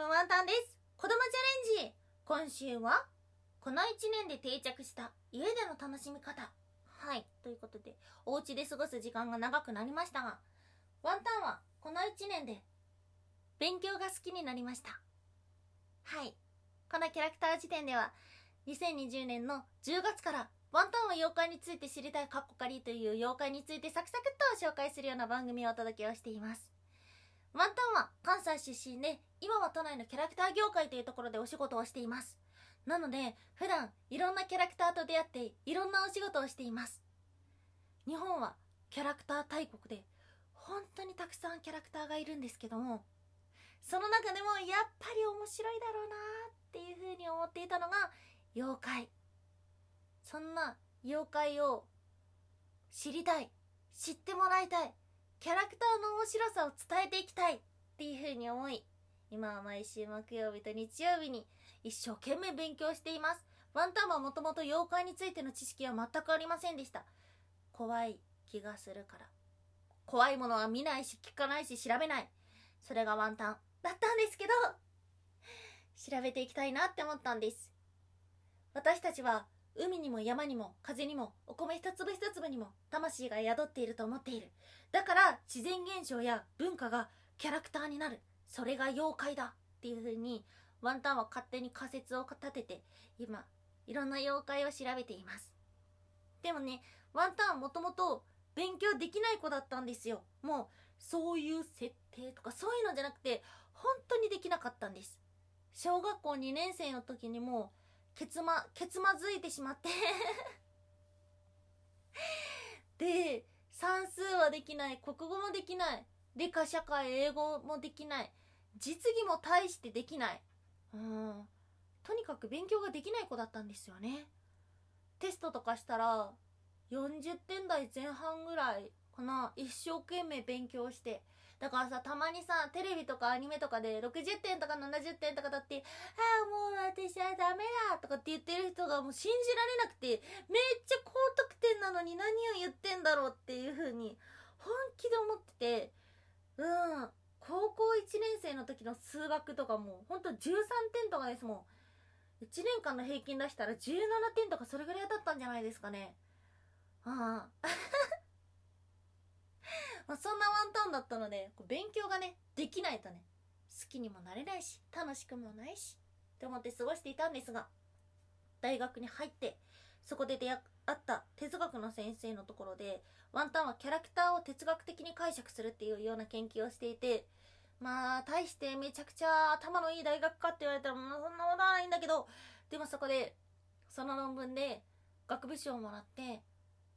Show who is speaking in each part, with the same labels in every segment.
Speaker 1: ぶワンタンです。子供チャレンジ今週は、この1年で定着した家での楽しみ方。はい。ということで、お家で過ごす時間が長くなりましたが、ワンタンはこの1年で勉強が好きになりました。はい。このキャラクター辞典では、2020年の10月からワンタンは妖怪について知りたいカッコカリという妖怪についてサクサクっと紹介するような番組をお届けをしています。ワンタンは関西出身で、今は都内のキャラクター業界というところでお仕事をしています。なので、普段いろんなキャラクターと出会っていろんなお仕事をしています。日本はキャラクター大国で、本当にたくさんキャラクターがいるんですけども、その中でもやっぱり面白いだろうなっていうふうに思っていたのが妖怪。そんな妖怪を知りたい、知ってもらいたい、キャラクターの面白さを伝えていきたいっていうふうに思い、今は毎週木曜日と日曜日に一生懸命勉強しています。ワンタンはもともと妖怪についての知識は全くありませんでした。怖い気がするから。怖いものは見ないし聞かないし調べない。それがワンタンだったんですけど、調べていきたいなって思ったんです。私たちは海にも山にも風にもお米一粒一粒にも魂が宿っていると思っている。だから自然現象や文化がキャラクターになる。それが妖怪だっていう風にワンタンは勝手に仮説を立てて今いろんな妖怪を調べています。でもね、ワンタンはもともと勉強できない子だったんですよ。もうそういう設定とかそういうのじゃなくて本当にできなかったんです。小学校2年生の時にもけつま、けつまずいてしまって で、算数はできない、国語もできない、理科、社会、英語もできない、実技も大してできない。うん。とにかく勉強ができない子だったんですよね。テストとかしたら、40点台前半ぐらいかな。一生懸命勉強して。だからさ、たまにさ、テレビとかアニメとかで60点とか70点とかだって、ああ、もう私はダメだとかって言ってる人がもう信じられなくて、めっちゃ高得点なのに何を言ってんだろうっていう風に本気で思ってて、うん、高校1年生の時の数学とかもほんと13点とかですもん。1年間の平均出したら17点とかそれぐらいだったんじゃないですかね。ああ。まあそんなワンタンだったので、勉強がね、できないとね、好きにもなれないし、楽しくもないし、って思って過ごしていたんですが、大学に入って、そこで出会った哲学の先生のところで、ワンタンはキャラクターを哲学的に解釈するっていうような研究をしていて、まあ、大してめちゃくちゃ頭のいい大学かって言われたら、もうそんなことはないんだけど、でもそこで、その論文で学部賞をもらって、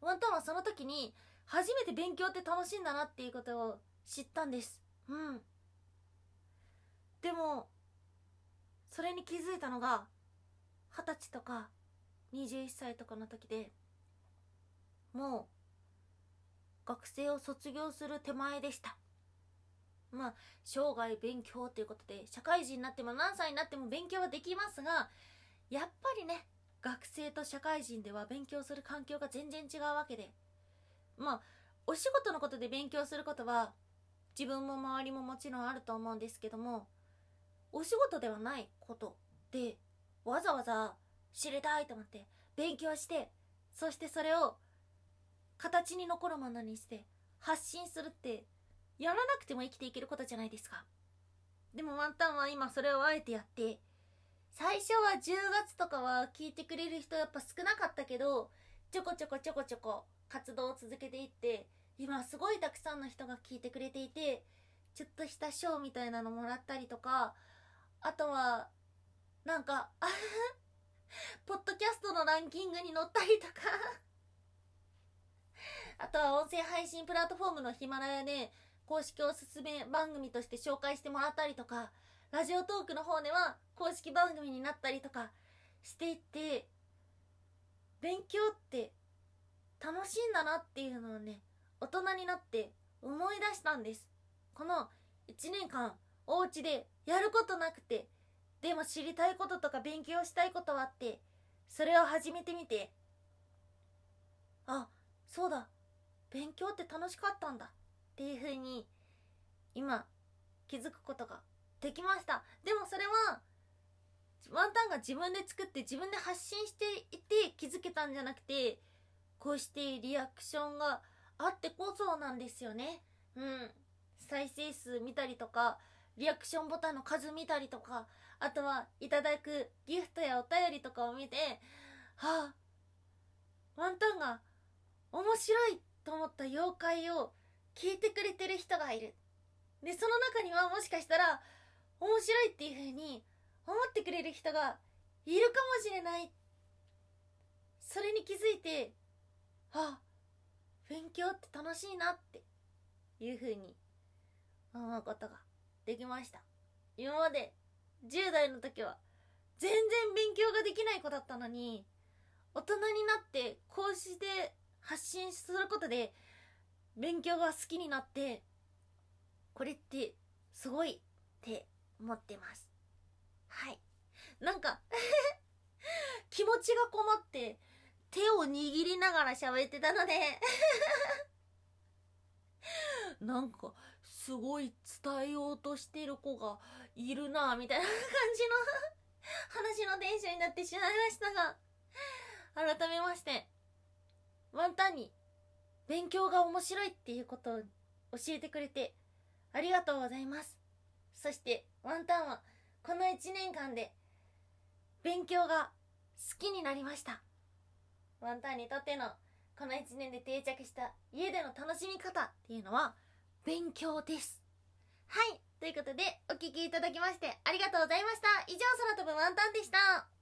Speaker 1: ワンタンはその時に、初めて勉強って楽しいんだなっていうことを知ったんです。うん。でも、それに気づいたのが、二十歳とか21歳とかの時で、もう、学生を卒業する手前でした。まあ、生涯勉強ということで、社会人になっても何歳になっても勉強はできますが、やっぱりね、学生と社会人では勉強する環境が全然違うわけで、まあ、お仕事のことで勉強することは、自分も周りももちろんあると思うんですけども、お仕事ではないことで、わざわざ知りたいと思って、勉強して、そしてそれを形に残るものにして発信するって、やらなくても生きていけることじゃないですか。でもワンタンは今それをあえてやって、最初は10月とかは聞いてくれる人やっぱ少なかったけど、ちょこちょこちょこちょこ活動を続けていって、今すごいたくさんの人が聞いてくれていて、ちょっとした賞みたいなのもらったりとか、あとは、なんか、ポッドキャストのランキングに載ったりとか、あとは音声配信プラットフォームのヒマラヤで公式おすすめ番組として紹介してもらったりとか、ラジオトークの方では公式番組になったりとかしていって、勉強って楽しいんだなっていうのをね、大人になって思い出したんです。この1年間、お家でやることなくて、でも知りたいこととか勉強したいことはあって、それを始めてみて、あ、そうだ、勉強って楽しかったんだっていう風に、今、気づくことができましたでもそれはワンタンが自分で作って自分で発信していて気づけたんじゃなくてこうしてリアクションがあってこそなんですよね。うん。再生数見たりとかリアクションボタンの数見たりとかあとはいただくギフトやお便りとかを見てはあワンタンが面白いと思った妖怪を聞いてくれてる人がいる。でその中にはもしかしたら面白いっていう風に思ってくれる人がいるかもしれない。それに気づいてあ勉強って楽しいなっていう風に思うことができました。今まで10代の時は全然勉強ができない子だったのに大人になってこうして発信することで勉強が好きになってこれってすごいって思ってます。はい。なんか 気持ちがこもって手を握りながら喋ってたので。なんかすごい伝えようとしてる子がいるなみたいな感じの 話のテンションになってしまいましたが。改めましてワンタンに勉強が面白いっていうことを教えてくれてありがとうございます。そしてワンタンはこの1年間で勉強が好きになりました。ワンタンにとってのこの1年で定着した家での楽しみ方っていうのは勉強です。はい。ということでお聴きいただきましてありがとうございました。以上空飛ぶワンタンでした。